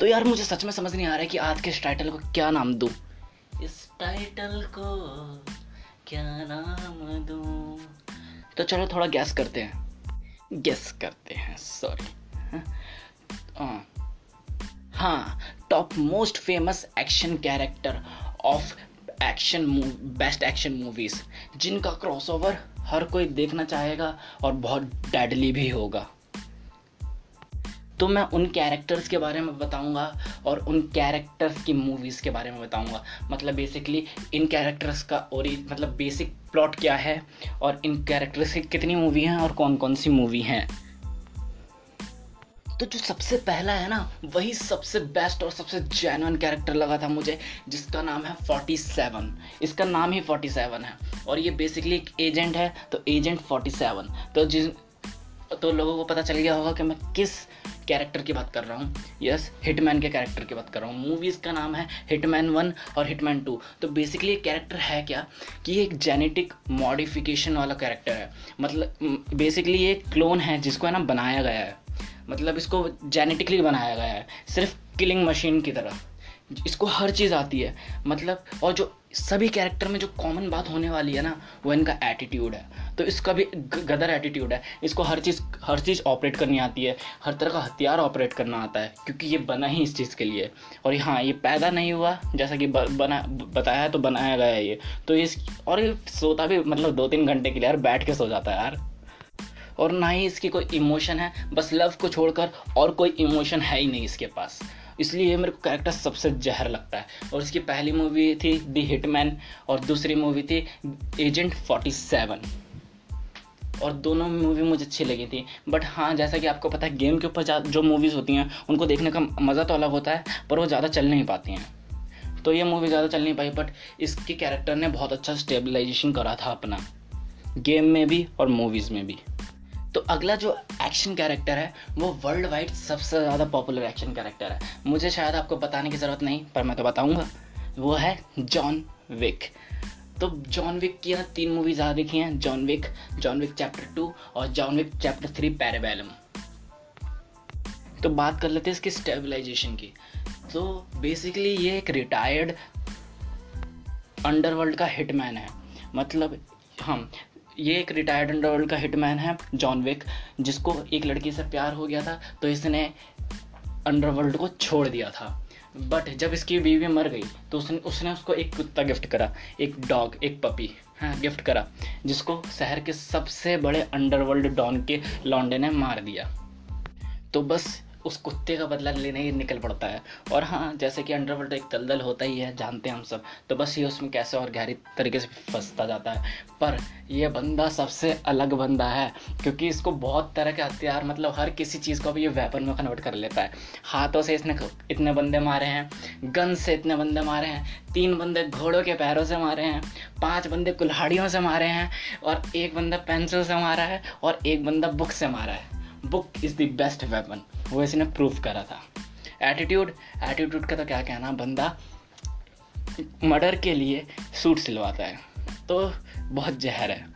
तो यार मुझे सच में समझ नहीं आ रहा है कि आज के इस टाइटल को क्या नाम दूँ। इस टाइटल को क्या नाम दूँ? तो चलो थोड़ा गैस करते हैं। गैस करते हैं सॉरी हाँ। Top most famous action character of action best action movies जिनका क्रॉसओवर हर कोई देखना चाहेगा और बहुत डेडली भी होगा। तो मैं उन कैरेक्टर्स के बारे में बताऊँगा और उन कैरेक्टर्स की मूवीज़ के बारे में बताऊँगा। मतलब बेसिकली इन कैरेक्टर्स का और मतलब बेसिक प्लॉट क्या है और इन कैरेक्टर्स की कितनी मूवी हैं और कौन कौन सी मूवी हैं। तो जो सबसे पहला है ना, वही सबसे बेस्ट और सबसे जेनुअन कैरेक्टर लगा था मुझे, जिसका नाम है 47 इसका नाम ही 47 है और ये बेसिकली एक एजेंट है तो एजेंट 47 तो जिस तो लोगों को पता चल गया होगा कि मैं किस कैरेक्टर की बात कर रहा हूँ। यस हिटमैन के कैरेक्टर की बात कर रहा हूँ। मूवीज़ का नाम है हिटमैन वन और हिटमैन टू तो बेसिकली ये कैरेक्टर है क्या कि ये एक जेनेटिक मॉडिफिकेशन वाला कैरेक्टर है। मतलब बेसिकली ये क्लोन है जिसको है ना बनाया गया है। मतलब इसको जेनेटिकली बनाया गया है। सिर्फ़ किलिंग मशीन की तरह। इसको हर चीज़ आती है। मतलब और जो सभी कैरेक्टर में जो कॉमन बात होने वाली है ना, वो इनका एटीट्यूड है। तो इसका भी गदर एटीट्यूड है। इसको हर चीज़ हर चीज़ ऑपरेट करनी आती है। हर तरह का हथियार ऑपरेट करना आता है, क्योंकि ये बना ही इस चीज़ के लिए। और हाँ ये पैदा नहीं हुआ, जैसा कि बना, बताया है तो बनाया गया है ये। तो इस, और ये सोता भी मतलब दो तीन घंटे के लिए यार बैठ के सो जाता है यार। और ना ही इसकी कोई इमोशन है, बस लव को छोड़कर और कोई इमोशन है ही नहीं इसके पास। इसलिए मेरे को कैरेक्टर सबसे जहर लगता है। और इसकी पहली मूवी थी दी हिटमैन और दूसरी मूवी थी एजेंट फोर्टी सेवन और दोनों मूवी मुझे अच्छी लगी थी। बट हाँ जैसा कि आपको पता है गेम के ऊपर जो मूवीज़ होती हैं, उनको देखने का मज़ा तो अलग होता है, पर वो ज़्यादा चल नहीं पाती हैं। तो ये मूवी ज़्यादा चल नहीं पाई बट इसके कैरेक्टर ने बहुत अच्छा स्टेबलाइजेशन करा था अपना। गेम में भी और मूवीज़ में भी। तो अगला जो एक्शन कैरेक्टर है, वो वर्ल्ड वाइड सबसे ज़्यादा पॉपुलर एक्शन कैरेक्टर है। मुझे शायद आपको बताने की ज़रूरत नहीं, पर मैं तो बताऊँगा। वो है जॉन विक तो जॉन विक की तीन मूवीज़ आ देखी हैं John Wick John Wick chapter two और John Wick chapter three Parabellum तो बात कर लेते हैं इसकी स्टेबलाइजेशन की। तो बेसिकली ये एक रिटायर्ड अंडरवर्ल्ड का हिटमैन है। मतलब हम ये एक रिटायर्ड अंडरवर्ल्ड का हिटमैन है जॉन विक जिसको एक लड़की से प्यार हो गया था तो इसने अंडरवर्ल्ड को छोड़ दिया था। बट जब इसकी बीवी मर गई तो उसने उसने उसको एक कुत्ता गिफ्ट करा, एक डॉग एक पपी हाँ गिफ्ट करा, जिसको शहर के सबसे बड़े अंडरवर्ल्ड डॉन के लॉन्डे ने मार दिया। तो बस उस कुत्ते का बदला लेने ही निकल पड़ता है। और हाँ जैसे कि अंडरवर्ल्ड एक दलदल होता ही है, जानते हैं हम सब। तो बस ये उसमें कैसे और गहरी तरीके से फंसता जाता है। पर यह बंदा सबसे अलग बंदा है, क्योंकि इसको बहुत तरह के हथियार मतलब हर किसी चीज़ को भी ये वेपन में कन्वर्ट कर लेता है। हाथों से इसने इतने बंदे मारे हैं गन से इतने बंदे मारे हैं, तीन बंदे घोड़ों के पैरों से मारे हैं, पाँच बंदे कुल्हाड़ियों से मारे हैं, और एक बंदा पेंसिल से मारा है, और एक बंदा बुक से मारा है। Book is the best weapon. वो इसने प्रूव करा था। एटीट्यूड एटीट्यूड का तो क्या कहना, बंदा मर्डर के लिए सूट सिलवाता है। तो बहुत जहर है।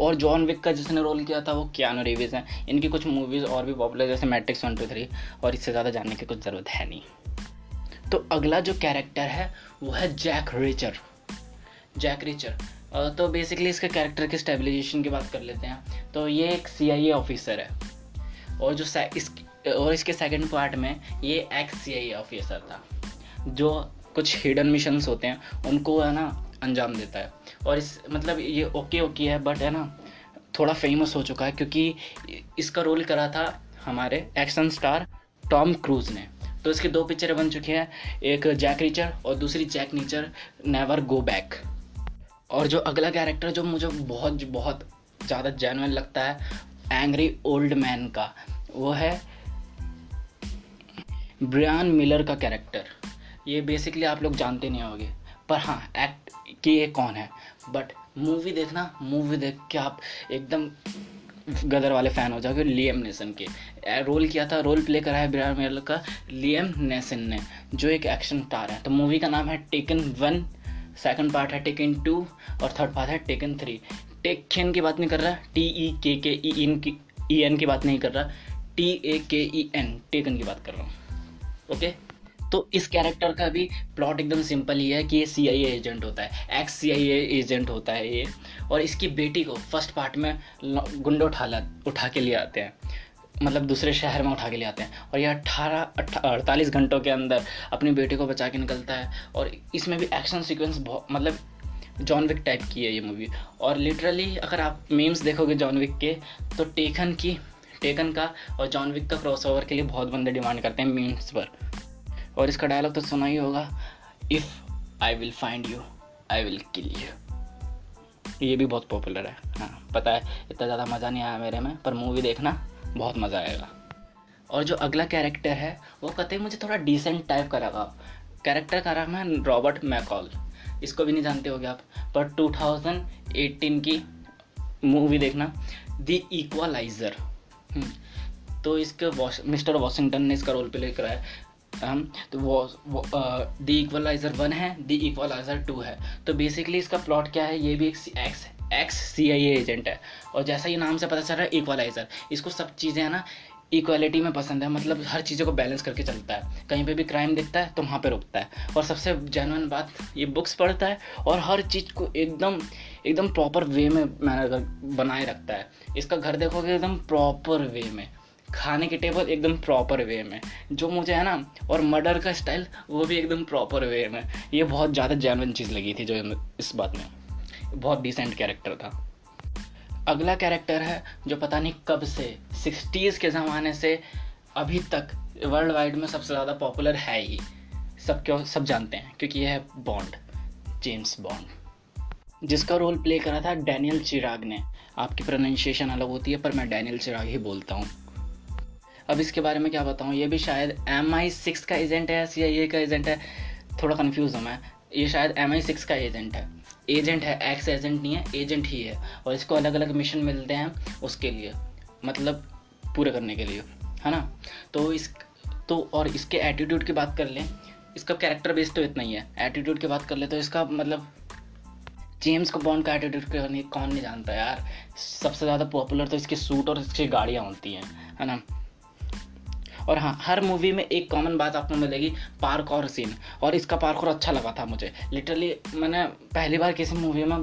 और जॉन विक का जिसने रोल किया था, वो क्यानो रिवीज हैं। इनकी कुछ मूवीज़ और भी पॉपुलर जैसे मैट्रिक्स वन टू थ्री और इससे ज़्यादा जानने की कुछ ज़रूरत है नहीं। तो अगला जो कैरेक्टर है, वो है जैक रिचर जैक रिचर तो बेसिकली इसके कैरेक्टर के स्टेबलाइजेशन की बात कर लेते हैं। तो ये एक सी आई ए ऑफिसर है। और जो इस और इसके सेकंड पार्ट में ये एक्स सी आई ए ऑफिसर था। जो कुछ हिडन मिशंस होते हैं, उनको है ना, अंजाम देता है। और इस मतलब ये ओके ओके है बट है ना, थोड़ा फ़ेमस हो चुका है क्योंकि इसका रोल करा था हमारे एक्शन स्टार टॉम क्रूज ने। तो इसके दो पिक्चरें बन चुकी हैं, एक जैक रीचर और दूसरी Jack Reacher never go back और जो अगला कैरेक्टर जो मुझे बहुत बहुत ज़्यादा जेनुअन लगता है एंग्री ओल्ड मैन का, वो है ब्रियान मिलर का कैरेक्टर ये बेसिकली आप लोग जानते नहीं होंगे, पर हाँ एक्ट कि ये कौन है? बट मूवी देखना मूवी देख के आप एकदम गदर वाले फ़ैन हो जाओगे लियम नेसन के. रोल किया था रोल प्ले करा है ब्रियान मिलर का लियम नेसन ने, जो एक एक्शन स्टार है. तो मूवी का नाम है टेकन वन सेकंड पार्ट है टेकन टू और थर्ड पार्ट है टेकन थ्री टेकन की बात नहीं कर रहा टी ई के के ई इन की ई एन की बात नहीं कर रहा टी ए के ई एन टेकन की बात कर रहा हूँ। ओके तो इस कैरेक्टर का भी प्लॉट एकदम सिंपल ही है कि ये सी आई एजेंट होता है। एक्स सी आई एजेंट होता है ये। और इसकी बेटी को फ़र्स्ट पार्ट में गुंडे उठा ला उठा के लिए आते हैं। मतलब दूसरे शहर में उठा के ले आते हैं। और ये अट्ठारह अड़तालीस घंटों के अंदर अपनी बेटी को बचा के निकलता है और इसमें भी एक्शन सीक्वेंस मतलब जॉन विक टाइप की है ये मूवी और लिटरली अगर आप मीम्स देखोगे जॉन विक के तो टेकन की टेकन का और जॉन विक का क्रॉस ओवर के लिए बहुत बंदे डिमांड करते हैं मीम्स पर। और इसका डायलॉग तो सुना ही होगा if I will find you I will kill you ये भी बहुत पॉपुलर है। हाँ पता है, इतना ज़्यादा मज़ा नहीं आया मेरे में, पर मूवी देखना। बहुत मज़ा आएगा। और जो अगला कैरेक्टर है वो कहते हैं मुझे थोड़ा डिसेंट टाइप का लगा कैरेक्टर का नाम है रॉबर्ट मैकॉल इसको भी नहीं जानते होगे आप पर 2018 की मूवी देखना। दी इक्वलाइज़र हम्म, तो इसके वॉश मिस्टर वॉशिंगटन ने इसका रोल प्ले करा है। हम तो वो द इक्वलाइज़र वन है दी इक्वलाइज़र टू है। तो बेसिकली इसका प्लॉट क्या है ये भी एक ex ex C I agent है। और जैसा ये नाम से पता चल रहा है इक्वलाइज़र इसको सब चीज़ें है ना इक्वालिटी में पसंद है मतलब हर चीज़ों को बैलेंस करके चलता है। कहीं पे भी क्राइम दिखता है तो वहाँ पे रुकता है। और सबसे जेनुअन बात, ये बुक्स पढ़ता है, और हर चीज़ को एकदम एकदम प्रॉपर वे में मैंने बनाए रखता है। इसका घर देखोगे एकदम प्रॉपर वे में। खाने की टेबल एकदम प्रॉपर वे में। जो मुझे है ना, और मर्डर का स्टाइल वो भी एकदम प्रॉपर वे में। ये बहुत ज़्यादा जेनुअन चीज़ लगी थी जो इस बात में। बहुत डिसेंट कैरेक्टर था। अगला कैरेक्टर है जो पता नहीं कब से सिक्सटीज़ के ज़माने से अभी तक वर्ल्ड वाइड में सबसे ज़्यादा पॉपुलर है ही। सब क्यों, सब जानते हैं, क्योंकि यह है बॉन्ड जेम्स बॉन्ड जिसका रोल प्ले करा था डैनियल चिराग ने। आपकी प्रोनाउंसिएशन अलग होती है, पर मैं डैनियल चिराग ही बोलता हूँ। अब इसके बारे में क्या बताऊँ? ये भी शायद एम आई सिक्स का एजेंट है सी आई ए का एजेंट है? थोड़ा कन्फ्यूज़ हूँ मैं। ये शायद एम आई सिक्स का एजेंट है। एजेंट है एक्स एजेंट नहीं है, एजेंट ही है। और इसको अलग अलग मिशन मिलते हैं उसके लिए मतलब पूरे करने के लिए, है ना? तो इस तो और इसके एटीट्यूड की बात कर लें, इसका कैरेक्टर बेस तो इतना ही है। एटीट्यूड की बात कर ले तो इसका मतलब जेम्स को बॉन्ड का एटीट्यूड कौन नहीं जानता यार। सबसे ज़्यादा पॉपुलर तो इसके सूट और इसकी गाड़ियाँ होती हैं, है ना? और हाँ हर मूवी में एक कॉमन बात आपको मिलेगी पार्क और सीन और इसका पार्क और अच्छा लगा था मुझे. लिटरली मैंने पहली बार किसी मूवी में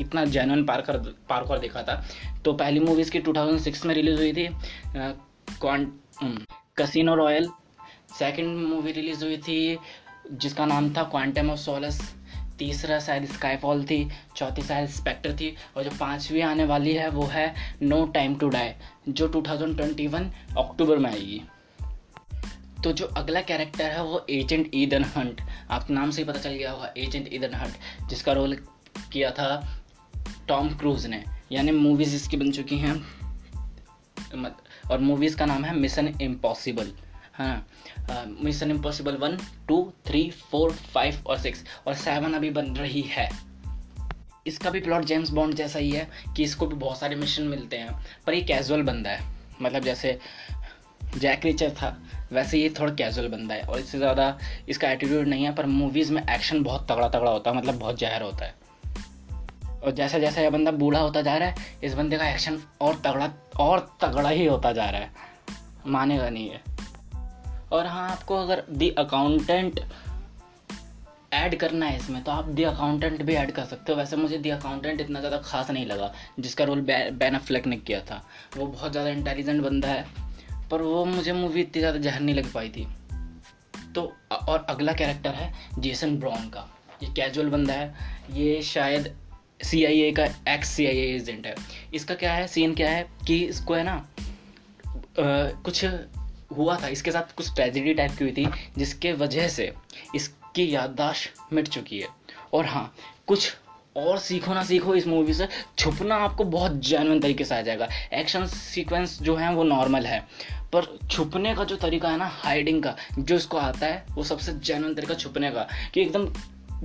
इतना जेनुअन पार्कर पार्क देखा था. तो पहली मूवी इसकी 2006 में रिलीज़ हुई थी Casino Royale second movie release हुई थी, जिसका नाम था क्वांटम ऑफ़ सोलस तीसरा शायद स्काईफॉल थी, चौथी शायद स्पेक्टर थी, और जो पांचवी आने वाली है वो है नो टाइम टू डाई जो 2021 अक्टूबर में आएगी. तो जो अगला कैरेक्टर है वो एजेंट ईदन हंट आपको नाम से ही पता चल गया होगा एजेंट ईदन हंट जिसका रोल किया था टॉम क्रूज ने। यानी मूवीज़ इसकी बन चुकी हैं। और मूवीज़ का नाम है मिशन इम्पॉसिबल हाँ। Mission Impossible one two three four five और सिक्स और सेवन अभी बन रही है। इसका भी प्लॉट जेम्स बॉन्ड जैसा ही है कि इसको भी बहुत सारे मिशन मिलते हैं। पर ये कैजुअल बंदा है। मतलब जैसे जैक रिचर था। वैसे ये थोड़ा कैजुअल बंदा है और इससे ज़्यादा इसका एटीट्यूड नहीं है, पर मूवीज़ में एक्शन बहुत तगड़ा तगड़ा होता है मतलब बहुत जहर होता है। और जैसा जैसा ये बंदा बूढ़ा होता जा रहा है, इस बंदे का एक्शन और तगड़ा और तगड़ा ही होता जा रहा है। मानेगा नहीं है और हाँ आपको अगर दी अकाउंटेंट ऐड करना है इसमें तो आप दी अकाउंटेंट भी ऐड कर सकते हो। वैसे मुझे दी अकाउंटेंट इतना ज़्यादा खास नहीं लगा, जिसका रोल बैन अफ्लेक ने किया था। वो बहुत ज़्यादा इंटेलिजेंट बंदा है। पर वो मुझे मूवी इतनी ज़्यादा जहर नहीं लग पाई थी। तो और अगला कैरेक्टर है जेसन ब्राउन का। ये कैजुअल बंदा है। ये शायद सी आई ए का एक्स सी आई एजेंट है। इसका क्या है? सीन क्या है? कि इसको है ना आ, कुछ हुआ था। इसके साथ कुछ ट्रेजिडी टाइप की हुई थी जिसके वजह से इसकी याददाश्त मिट चुकी है। और हाँ कुछ और सीखो ना सीखो इस मूवी से, छुपना आपको बहुत जेनुअन तरीके से आ जाएगा। एक्शन सीक्वेंस जो है वो नॉर्मल है। पर छुपने का जो तरीका है ना हाइडिंग का, जो इसको आता है, वो सबसे जेनुअन तरीका छुपने का। कि एकदम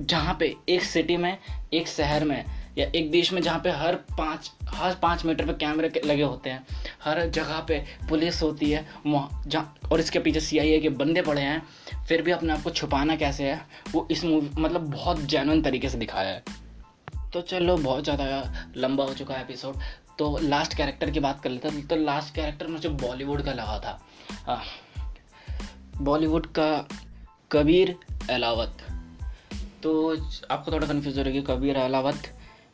जहाँ पे एक सिटी में, एक शहर में, या एक देश में जहाँ पे हर पाँच हर पाँच मीटर पे कैमरे लगे होते हैं, हर जगह पे पुलिस होती है, वहाँ जहाँ, और इसके पीछे सी के बंदे पड़े हैं, फिर भी अपने आप को छुपाना कैसे है, वो इस मूवी मतलब बहुत जेनुअन तरीके से दिखाया है। तो चलो, बहुत ज़्यादा लंबा हो चुका है एपिसोड तो लास्ट कैरेक्टर की बात कर लेते हैं। तो लास्ट कैरेक्टर मुझे बॉलीवुड का लगा था। बॉलीवुड का कबीर अलावत। तो आपको थोड़ा कन्फ्यूज़ हो रही है कबीर अलावत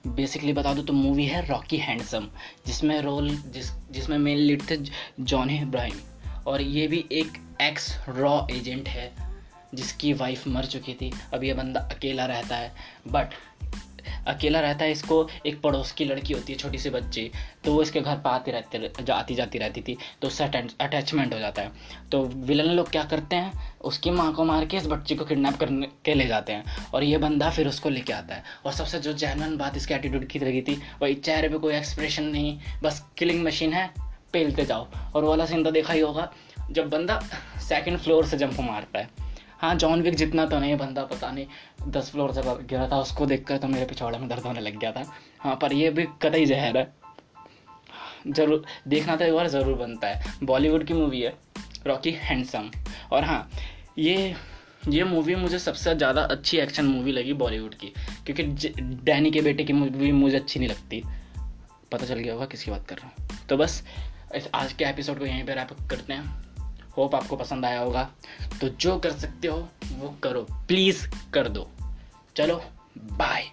बेसिकली बता दूँ तो मूवी है रॉकी हैंडसम जिसमें रोल जिस, जिसमें मेन लीड थे जॉन इब्राहिम और ये भी एक एक्स रॉ एजेंट है, जिसकी वाइफ मर चुकी थी। अब ये बंदा अकेला रहता है। बट अकेला रहता है, इसको एक पड़ोस की लड़की होती है, छोटी सी बच्ची तो वो इसके घर पर आती रहती आती जाती रहती थी तो उससे अटैचमेंट हो जाता है। तो विलन लोग क्या करते हैं? उसकी माँ को मार के इस बच्ची को किडनैप करने के ले जाते हैं, और ये बंदा फिर उसको लेके आता है। और सबसे जो जैनवन बात इसके एटीट्यूड की लगी थी, वही चेहरे पे कोई एक्सप्रेशन नहीं, बस किलिंग मशीन है, पेलते जाओ। और वाला सीन तो देखा ही होगा, जब बंदा सेकंड फ्लोर से जंप मारता है। हाँ जॉन विक जितना तो नहीं, बंदा पता नहीं, दस फ्लोर से गिरा था, उसको देखकर तो मेरे पिछौड़े में दर्द होने लग गया था। हाँ पर ये भी कतई जहर है। ज़रूर, देखना तो एक बार ज़रूर बनता है। बॉलीवुड की मूवी है रॉकी हैंडसम और हाँ ये ये मूवी मुझे सबसे ज़्यादा अच्छी एक्शन मूवी लगी बॉलीवुड की, क्योंकि डैनी के बेटे की मूवी मुझे अच्छी नहीं लगती। पता चल गया होगा किसकी बात कर रहा हूँ। तो बस आज के एपिसोड को यहीं पर रैप करते हैं। होप आपको पसंद आया होगा। तो जो कर सकते हो, वो करो। प्लीज़ कर दो। चलो बाय